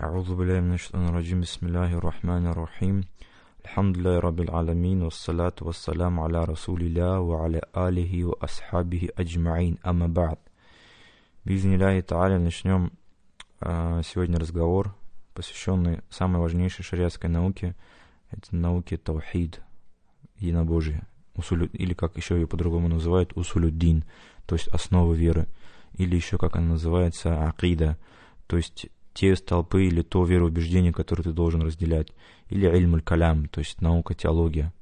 أعوذ بالله من الشيطان الرجيم بسم الله الرحمن الرحيم الحمد لله رب العالمين والصلاة والسلام على رسول الله وعلى آله وأصحابه أجمعين أما بعد بإذن الله تعالى начнем сегодня разговор, посвященный самой важнейшей шариатской науке, это науке таухид, единобожие, или как еще ее по-другому называют, усулюддин, то есть основы веры, или еще как она называется, акида, то есть те столпы или то вероубеждение, которое ты должен разделять, или ильмуль калям, то есть наука, теология.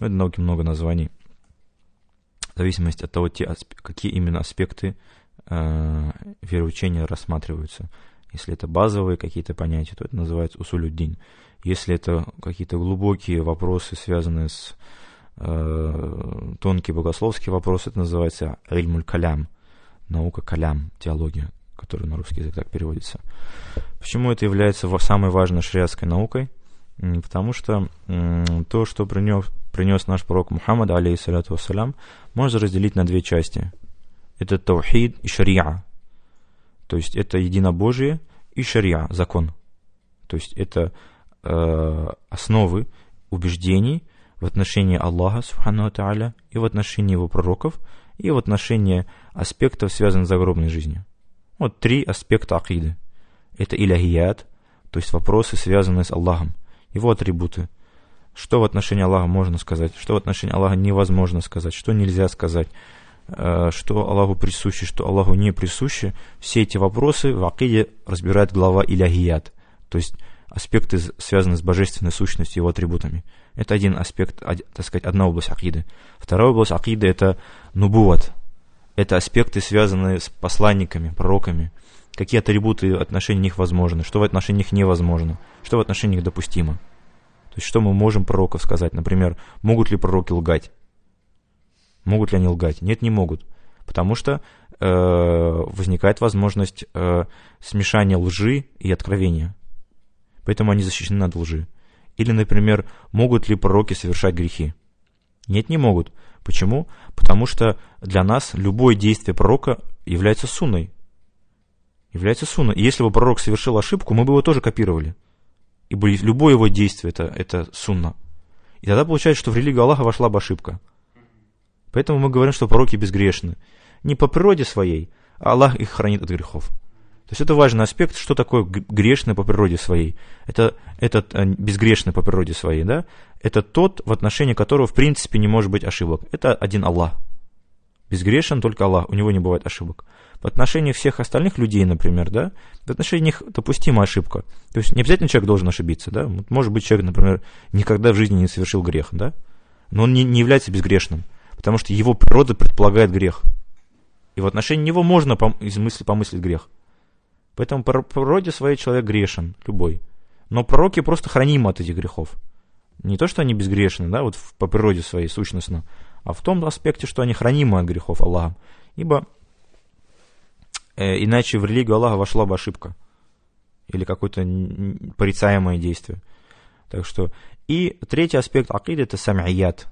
Ну, это науки много названий. В зависимости от того, те, какие именно аспекты э, вероучения рассматриваются. Если это базовые какие-то понятия, то это называется усулюддин. Если это какие-то глубокие вопросы, связанные с э, тонкие богословские вопросы, это называется ильмуль калям, наука калям, теология который на русский язык так переводится. Почему это является самой важной шариатской наукой? Потому что то, что принес, принес наш пророк Мухаммад, алейхиссалату вассалям, можно разделить на две части. Это таухид и шариа. То есть это единобожие и шариа, закон. То есть это э, основы убеждений в отношении Аллаха, субхану тааля, и в отношении его пророков, и в отношении аспектов, связанных с загробной жизнью. Вот три аспекта акиды. Это иляхият, то есть вопросы, связанные с Аллахом, его атрибуты. Что в отношении Аллаха можно сказать, что в отношении Аллаха невозможно сказать, что нельзя сказать, э, что Аллаху присуще, что Аллаху не присуще. Все эти вопросы в акиде разбирает глава иляхият, то есть аспекты, связанные с божественной сущностью, его атрибутами. Это один аспект, так сказать, одна область акиды. Вторая область акиды – это нубуат, это аспекты, связанные с посланниками, пророками. Какие атрибуты отношений них возможны, что в отношении них невозможно, что в отношении них допустимо. То есть, что мы можем пророков сказать? Например, могут ли пророки лгать? Могут ли они лгать? Нет, не могут. Потому что э, возникает возможность э, смешания лжи и откровения. Поэтому они защищены от лжи. Или, например, могут ли пророки совершать грехи? Нет, не могут. Почему? Потому что для нас любое действие пророка является сунной. Является сунной. И если бы пророк совершил ошибку, мы бы его тоже копировали. Ибо любое его действие это, это сунна. И тогда получается, что в религию Аллаха вошла бы ошибка. Поэтому мы говорим, что пророки безгрешны. Не по природе своей, а Аллах их хранит от грехов. То есть это важный аспект, что такое грешный по природе своей. Это, это э, безгрешный по природе своей, да? Это тот, в отношении которого в принципе не может быть ошибок. Это один Аллах. Безгрешен только Аллах, у него не бывает ошибок. В отношении всех остальных людей, например, да, в отношении них допустима ошибка. То есть не обязательно человек должен ошибиться, да. Может быть, человек, например, никогда в жизни не совершил грех, да, но он не, не является безгрешным, потому что его природа предполагает грех. И в отношении него можно из мысли помыслить грех. Поэтому по природе своей человек грешен, любой. Но пророки просто хранимы от этих грехов. Не то, что они безгрешны, да, вот по природе своей сущностно, а в том аспекте, что они хранимы от грехов Аллаха. Ибо э, иначе в религию Аллаха вошла бы ошибка или какое-то порицаемое действие. Так что и третий аспект акиды это самият,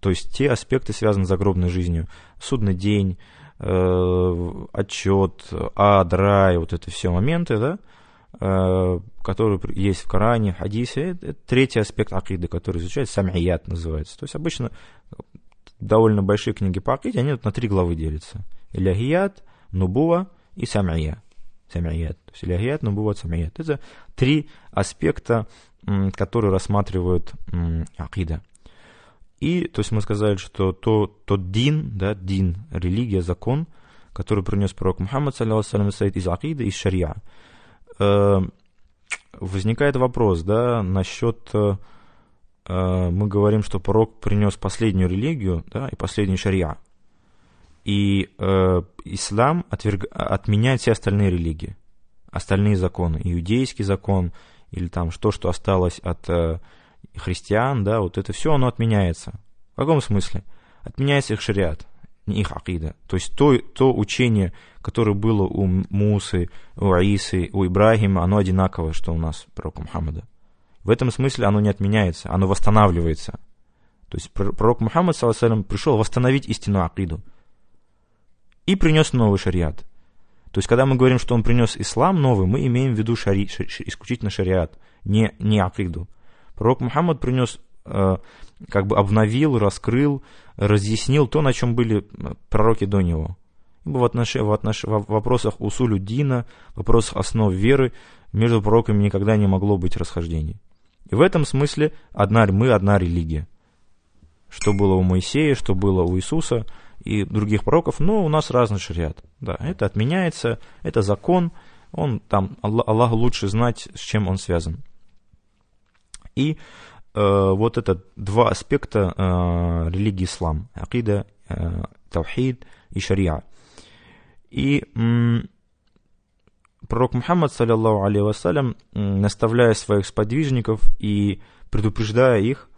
то есть те аспекты, связанные с загробной жизнью. Судный день, отчет, ад, рай, вот это все моменты, да, э, которые есть в Коране, в хадисе, это третий аспект акиды, который изучается, самият называется. То есть обычно довольно большие книги по акиде, они вот на три главы делятся. Иляхият, Нубува и Самия. Самият. То есть Иляхият, Нубува, Самият. Это три аспекта, которые рассматривают акида. И, то есть мы сказали, что то, тот дин, да, дин, религия, закон, который принес пророк Мухаммад, саллиллаху состоит из акида, из шариа. Э, возникает вопрос, да, насчет, э, э, мы говорим, что пророк принес последнюю религию, да, и последнюю шариа. И э, ислам отверг... отменяет все остальные религии, остальные законы, иудейский закон, или там то, что осталось от христиан, да, вот это все, оно отменяется. В каком смысле? Отменяется их шариат, не их акида. То есть то, то учение, которое было у Мусы, у Аисы, у Ибрахима, оно одинаковое, что у нас, пророка Мухаммада. В этом смысле оно не отменяется, оно восстанавливается. То есть пророк Мухаммад, саллаху пришел восстановить истинную акиду. И принес новый шариат. То есть, когда мы говорим, что он принес ислам новый, мы имеем в виду шари, шари, исключительно шариат, не, не акиду. Пророк Мухаммад принес, э, как бы обновил, раскрыл, разъяснил то, на чем были пророки до него. В, отнош... в, отнош... в вопросах усулю дина, в вопросах основ веры между пророками никогда не могло быть расхождений. И в этом смысле одна, мы одна религия. Что было у Моисея, что было у Иисуса и других пророков, но у нас разный шариат. Да, это отменяется, это закон, он там, Аллах, лучше знать, с чем он связан. И э, вот это два аспекта э, религии ислам. Акида, э, таухид и шариа. И пророк Мухаммад, саллиллаху алейhi вассалям, наставляя своих сподвижников и предупреждая их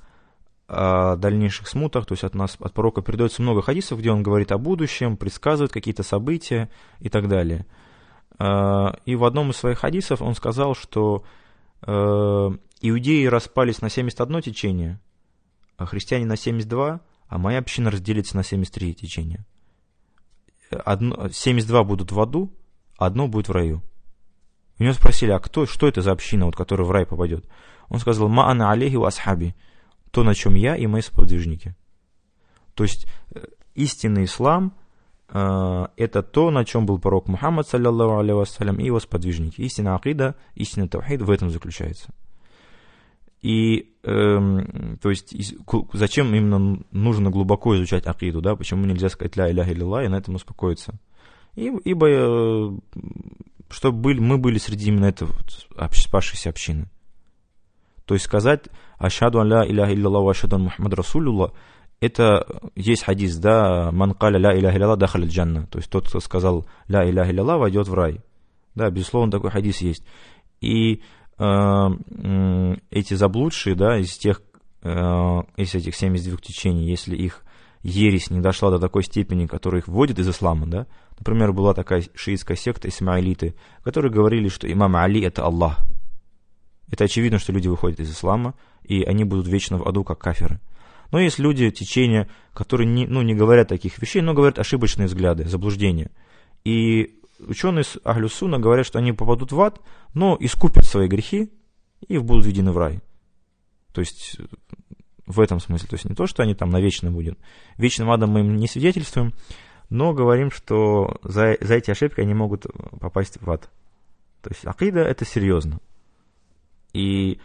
о дальнейших смутах, то есть от нас, от пророка передается много хадисов, где он говорит о будущем, предсказывает какие-то события и так далее. И в одном из своих хадисов он сказал, что иудеи распались на 71 течение, а христиане на 72, а моя община разделится на 73 течения. Одно, 72 будут в аду, одно будет в раю. У него спросили, а кто, что это за община, вот, которая в рай попадет? Он сказал, ма'ана алейхи ва асхаби, то, на чем я и мои сподвижники. То есть, э, истинный ислам э, – это то, на чем был пророк Мухаммад, саллиллаху алейhi вассалям, и его сподвижники. Истинная акида, истинный тавхид в этом заключается. И, эм, то есть, зачем именно нужно глубоко изучать акиду, да, почему нельзя сказать ля иляха илля и на этом успокоиться. И, ибо э, чтобы были, мы были среди именно этой вот спасшейся общины. То есть сказать «Ашаду ля иляха илляллах ашаду Мухаммад Расулуллах» это есть хадис, да, «Ман каля ля иляха илляллах дахаль джанна». То есть тот, кто сказал «Ля иляха илляллах» войдет в рай. Да, безусловно, такой хадис есть. И эти заблудшие, да, из тех, э, из этих 72 течений, если их ересь не дошла до такой степени, которая их вводит из ислама, да, Например, была такая шиитская секта, исмаилиты, которые говорили, что имам Али – это Аллах. Это очевидно, что люди выходят из ислама, и они будут вечно в аду, как каферы. Но есть люди, течения, которые не, ну, не говорят таких вещей, но говорят ошибочные взгляды, заблуждения. И ученые с Ахлюсуна говорят, что они попадут в ад, но искупят свои грехи и будут введены в рай. То есть в этом смысле. То есть не то, что они там навечно будут. Вечным адом мы им не свидетельствуем, но говорим, что за, за эти ошибки они могут попасть в ад. То есть акида это серьезно. И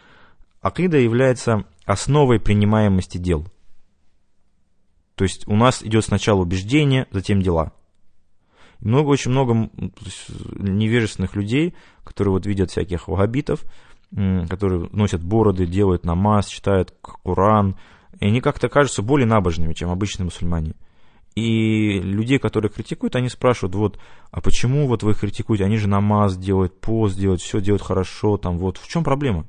акида является основой принимаемости дел. То есть у нас идет сначала убеждение, затем дела. Много, очень много невежественных людей, которые вот видят всяких вахабитов, которые носят бороды, делают намаз, читают Коран, и они как-то кажутся более набожными, чем обычные мусульмане. И людей, которые критикуют, они спрашивают, вот, а почему вот вы критикуете? Они же намаз делают, пост делают, все делают хорошо, там вот, в чем проблема?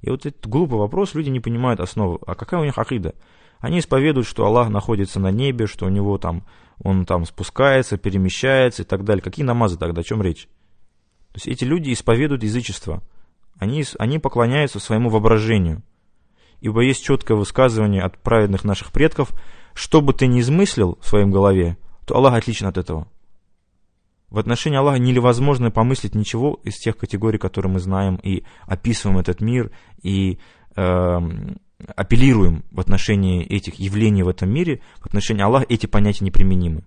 И вот этот глупый вопрос, люди не понимают основу. А какая у них акида? Они исповедуют, что Аллах находится на небе, что у него там, он там спускается, перемещается и так далее. Какие намазы тогда, о чем речь? То есть эти люди исповедуют язычество. Они, они поклоняются своему воображению. Ибо есть четкое высказывание от праведных наших предков – что бы ты ни измыслил в своем голове, то Аллах отличен от этого. В отношении Аллаха невозможно помыслить ничего из тех категорий, которые мы знаем и описываем этот мир, и э, апеллируем в отношении этих явлений в этом мире, в отношении Аллаха эти понятия неприменимы.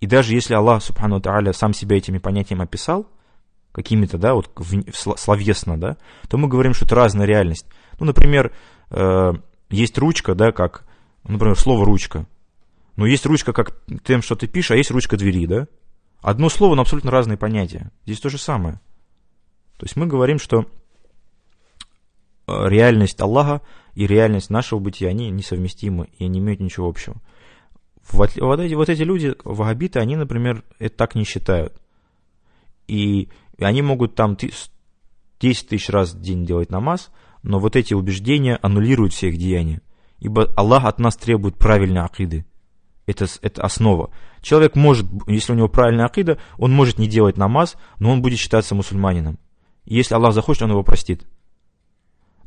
И даже если Аллах, субхану тааля, сам себя этими понятиями описал, какими-то, да, вот словесно, да, то мы говорим, что это разная реальность. Ну, например, э, есть ручка, да, как Например, слово «ручка». Но есть ручка как тем, что ты пишешь, а есть ручка двери, да? Одно слово, но абсолютно разные понятия. Здесь то же самое. То есть мы говорим, что реальность Аллаха и реальность нашего бытия, они несовместимы и не имеют ничего общего. Вот, вот, эти, вот эти люди, вахабиты, они, например, это так не считают. И они могут там 10 тысяч раз в день делать намаз, но вот эти убеждения аннулируют все их деяния. Ибо Аллах от нас требует правильной акиды. Это, это основа. Человек может, если у него правильная акида, он может не делать намаз, но он будет считаться мусульманином. И если Аллах захочет, он его простит.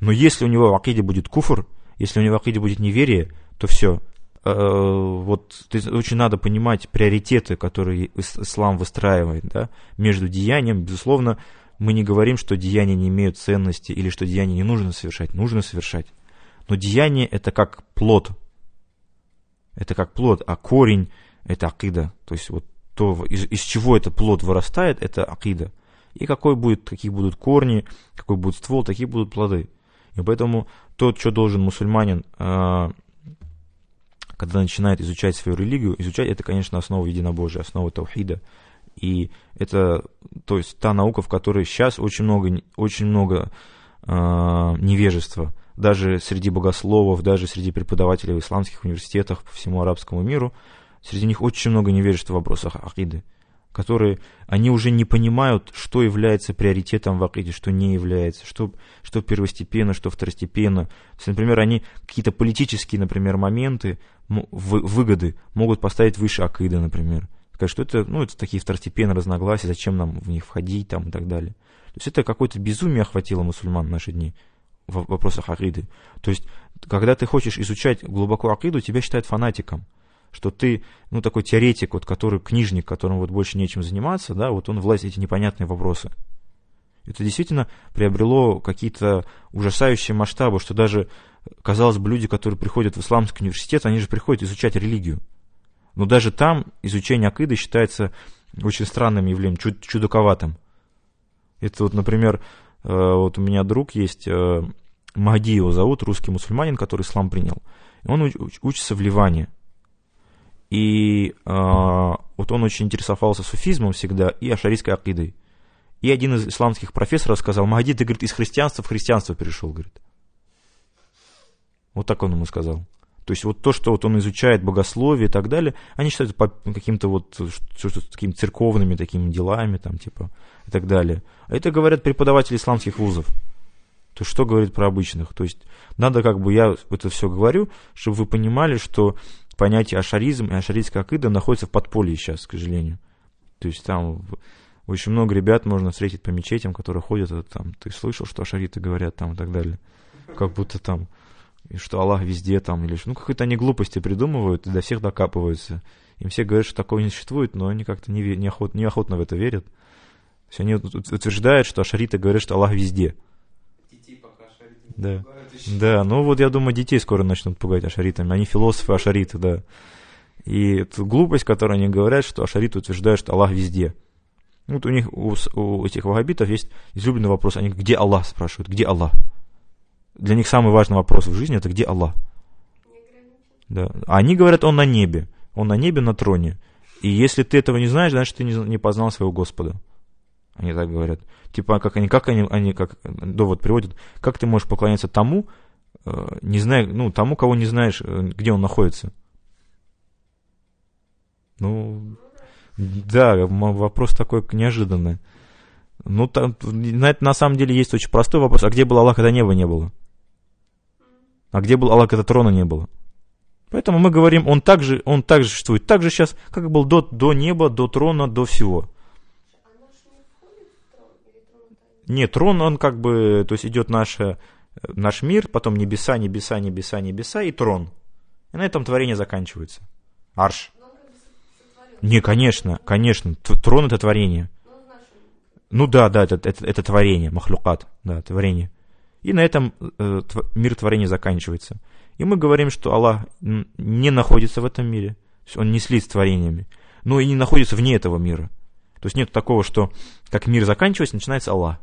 Но если у него в акиде будет куфр, если у него в акиде будет неверие, то все. вот очень надо понимать приоритеты, которые ислам выстраивает, да, между деянием, безусловно, мы не говорим, что деяния не имеют ценности или что деяния не нужно совершать, нужно совершать. Но деяние это как плод, это как плод, а корень это акида, то есть вот то, из, из чего этот плод вырастает, это акида. И какой будет, какие будут корни, какой будет ствол, такие будут плоды. И поэтому то, что должен мусульманин а, когда начинает изучать свою религию, изучать это, конечно, основа единобожия, основа таухида. И это, то есть, та наука, в которой сейчас очень много, очень много э, невежества, даже среди богословов, даже среди преподавателей в исламских университетах по всему арабскому миру, среди них очень много невежества в вопросах акиды которые они уже не понимают, что является приоритетом в акиде, что не является, что, что первостепенно, что второстепенно. То есть, например, они какие-то политические, например, моменты, выгоды могут поставить выше акида, например. Сказать, что это, ну, это такие второстепенные разногласия, зачем нам в них входить там и так далее. То есть это какое-то безумие охватило мусульман в наши дни в вопросах акиды. То есть, когда ты хочешь изучать глубоко акиду, тебя считают фанатиком что ты, ну, такой теоретик, вот, который книжник, которому вот больше нечем заниматься, да, вот он влазит в эти непонятные вопросы. Это действительно приобрело какие-то ужасающие масштабы, что даже, казалось бы, люди, которые приходят в исламский университет, они же приходят изучать религию. Но даже там изучение акиды считается очень странным явлением, чуд чудаковатым. Это вот, например, э, вот у меня друг есть, э, Махди его зовут, русский мусульманин, который ислам принял. Он учится в Ливане. И э, вот он очень интересовался суфизмом всегда и ашарийской акидой. И один из исламских профессоров сказал, Махди, ты, говорит, из христианства в христианство перешел, говорит. Вот так он ему сказал. То есть вот то, что вот он изучает богословие и так далее, они считают по каким-то вот что-то такими церковными такими делами, там, типа, и так далее. А это говорят преподаватели исламских вузов. То есть что говорит про обычных? То есть надо как бы, я это все говорю, чтобы вы понимали, что понятие ашаризм и ашарийская акида находится в подполье сейчас, к сожалению. То есть там очень много ребят можно встретить по мечетям, которые ходят, это, там, ты слышал, что ашариты говорят там и так далее. Как будто там, что Аллах везде там, или ну какие-то они глупости придумывают и до всех докапываются. Им все говорят, что такого не существует, но они как-то не, неохот, неохотно в это верят. То есть они утверждают, что ашариты говорят, что Аллах везде. Да. Да, ну вот я думаю, детей скоро начнут пугать ашаритами. Они философы ашариты, да. И это глупость, которую они говорят, что ашариты утверждают, что Аллах везде. Вот у них, у, у этих вахабитов есть излюбленный вопрос. Они где Аллах спрашивают, где Аллах? Для них самый важный вопрос в жизни это где Аллах? Да. А они говорят, он на небе. Он на небе, на троне. И если ты этого не знаешь, значит, ты не, не познал своего Господа. Они так говорят. Типа, как они, как они, они как довод приводят, как ты можешь поклоняться тому, э, не зная, ну, тому, кого не знаешь, э, где он находится. Ну, да, вопрос такой неожиданный. Ну, там, на это на самом деле есть очень простой вопрос. А где был Аллах, когда неба не было? А где был Аллах, когда трона не было? Поэтому мы говорим, он также, он также существует, так же сейчас, как был до, до неба, до трона, до всего. Нет, трон, он как бы, то есть идет наш, наш мир, потом небеса, небеса, небеса, небеса и трон. И на этом творение заканчивается. Арш. Не, конечно, конечно, трон это творение. Ну да, да, это, это, это творение, махлюкат, да, творение. И на этом э, мир творения заканчивается. И мы говорим, что Аллах не находится в этом мире, то есть он не слит с творениями, но и не находится вне этого мира. То есть нет такого, что как мир заканчивается, начинается Аллах.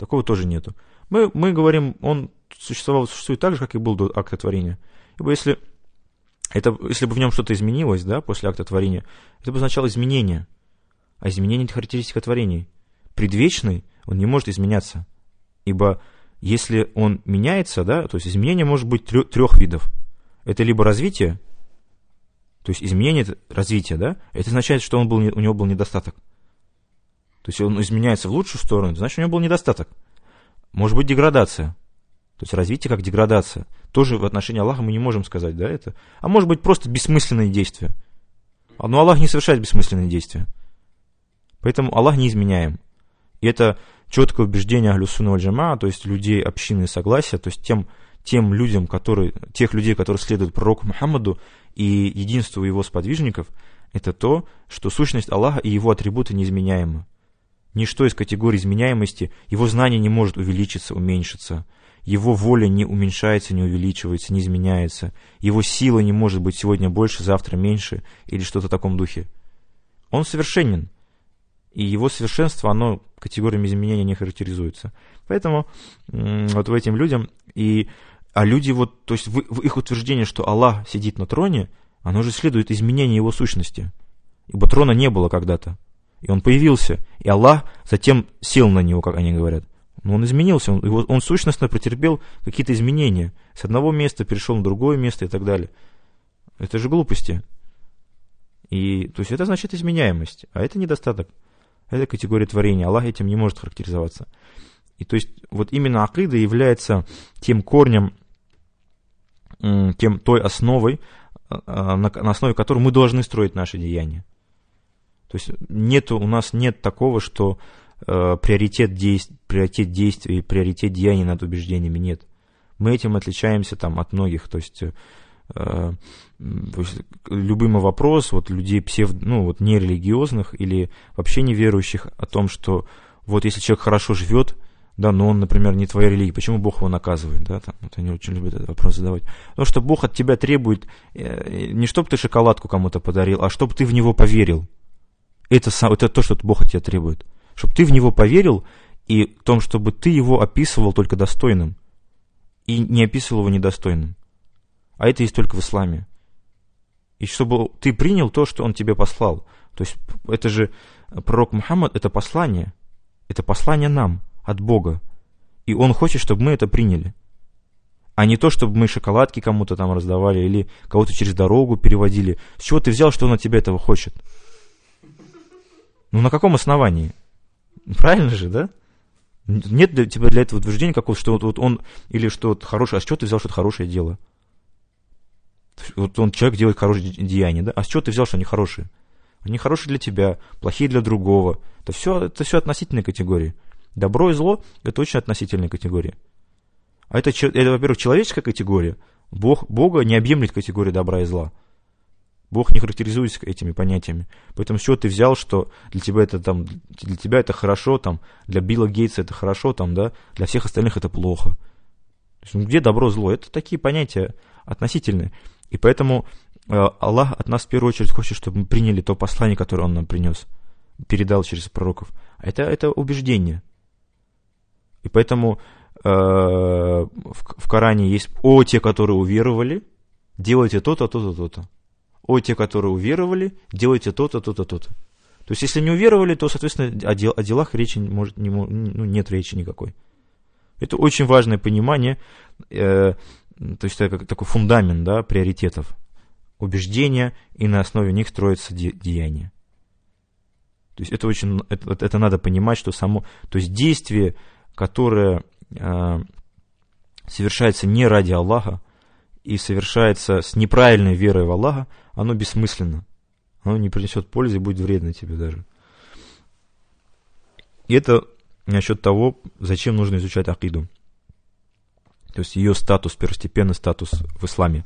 Такого тоже нету. Мы, мы говорим, он существовал, существует так же, как и был до акта творения. Ибо если, это, если бы в нем что-то изменилось, да, после акта творения, это бы означало изменение. А изменение – это характеристика творений. Предвечный, он не может изменяться. Ибо если он меняется, да, то есть изменение может быть трех, трех видов. Это либо развитие, то есть изменение – это развитие, да, это означает, что он был, у него был недостаток. То есть он изменяется в лучшую сторону, значит, у него был недостаток. Может быть, деградация. То есть развитие как деградация. Тоже в отношении Аллаха мы не можем сказать, да, это. А может быть, просто бессмысленные действия. Но Аллах не совершает бессмысленные действия. Поэтому Аллах не изменяем. И это четкое убеждение Ахлюсуна Джама, то есть людей общины согласия, то есть тем, тем людям, которые, тех людей, которые следуют пророку Мухаммаду, и единство его сподвижников – это то, что сущность Аллаха и его атрибуты неизменяемы. Ничто из категории изменяемости, его знание не может увеличиться, уменьшиться. Его воля не уменьшается, не увеличивается, не изменяется. Его сила не может быть сегодня больше, завтра меньше или что-то в таком духе. Он совершенен, и его совершенство, оно категориями изменения не характеризуется. Поэтому вот в этим людям и а люди вот, то есть в, в их утверждение, что Аллах сидит на троне, оно же следует изменению его сущности. Ибо трона не было когда-то. И он появился. И Аллах затем сел на него, как они говорят. Но он изменился, он, его, он сущностно претерпел какие-то изменения. С одного места перешел на другое место и так далее. Это же глупости. И, то есть это значит изменяемость, а это недостаток. Это категория творения. Аллах этим не может характеризоваться. И то есть вот именно акида является тем корнем, тем той основой, а, на, на основе которой мы должны строить наши деяния. То есть нету, у нас нет такого, что э, приоритет, действ, приоритет действий, приоритет деяний над убеждениями нет. Мы этим отличаемся там, от многих. То есть, э, то есть любой вопрос вот, людей псев, ну, вот, нерелигиозных или вообще неверующих о том, что вот если человек хорошо живет, да, но он, например, не твоя религия, почему Бог его наказывает, да, там, вот они очень любят этот вопрос задавать. Потому что Бог от тебя требует э, не чтобы ты шоколадку кому-то подарил, а чтобы ты в него поверил. Это, это то, что Бог от тебя требует. Чтобы ты в него поверил, и в том, чтобы ты его описывал только достойным, и не описывал его недостойным. А это есть только в исламе. И чтобы ты принял то, что он тебе послал. То есть это же пророк Мухаммад, это послание. Это послание нам, от Бога. И он хочет, чтобы мы это приняли. А не то, чтобы мы шоколадки кому-то там раздавали или кого-то через дорогу переводили. С чего ты взял, что он от тебя этого хочет? Ну на каком основании? Правильно же, да? Нет для тебя для этого утверждения какого-то, что вот, вот он, или что вот хорошее, а с чего ты взял, что это хорошее дело? Вот он, человек делает хорошие деяния, да? А с чего ты взял, что они хорошие? Они хорошие для тебя, плохие для другого. Это все, это все относительные категории. Добро и зло – это очень относительные категории. А это, это во-первых, человеческая категория. Бог, Бога не объемлет категория добра и зла. Бог не характеризуется этими понятиями. Поэтому чего ты взял, что для тебя это там, для тебя это хорошо, там, для Билла Гейтса это хорошо, там, да, для всех остальных это плохо. То есть, ну, где добро, зло? Это такие понятия относительные. И поэтому э, Аллах от нас в первую очередь хочет, чтобы мы приняли то послание, которое Он нам принес, передал через пророков. А это, это убеждение. И поэтому э, в, в Коране есть «О, те, которые уверовали, делайте то-то, то-то, то-то» о те, которые уверовали, делайте то-то, то-то, то-то. То есть, если не уверовали, то, соответственно, о, дел, о делах речи может, не, ну, нет речи никакой. Это очень важное понимание, э, то есть это как такой фундамент да, приоритетов, убеждения, и на основе них строятся де, деяния. То есть это очень, это, это надо понимать, что само, то есть действие, которое э, совершается не ради Аллаха и совершается с неправильной верой в Аллаха, оно бессмысленно. Оно не принесет пользы и будет вредно тебе даже. И это насчет того, зачем нужно изучать акиду. То есть ее статус, первостепенный статус в исламе.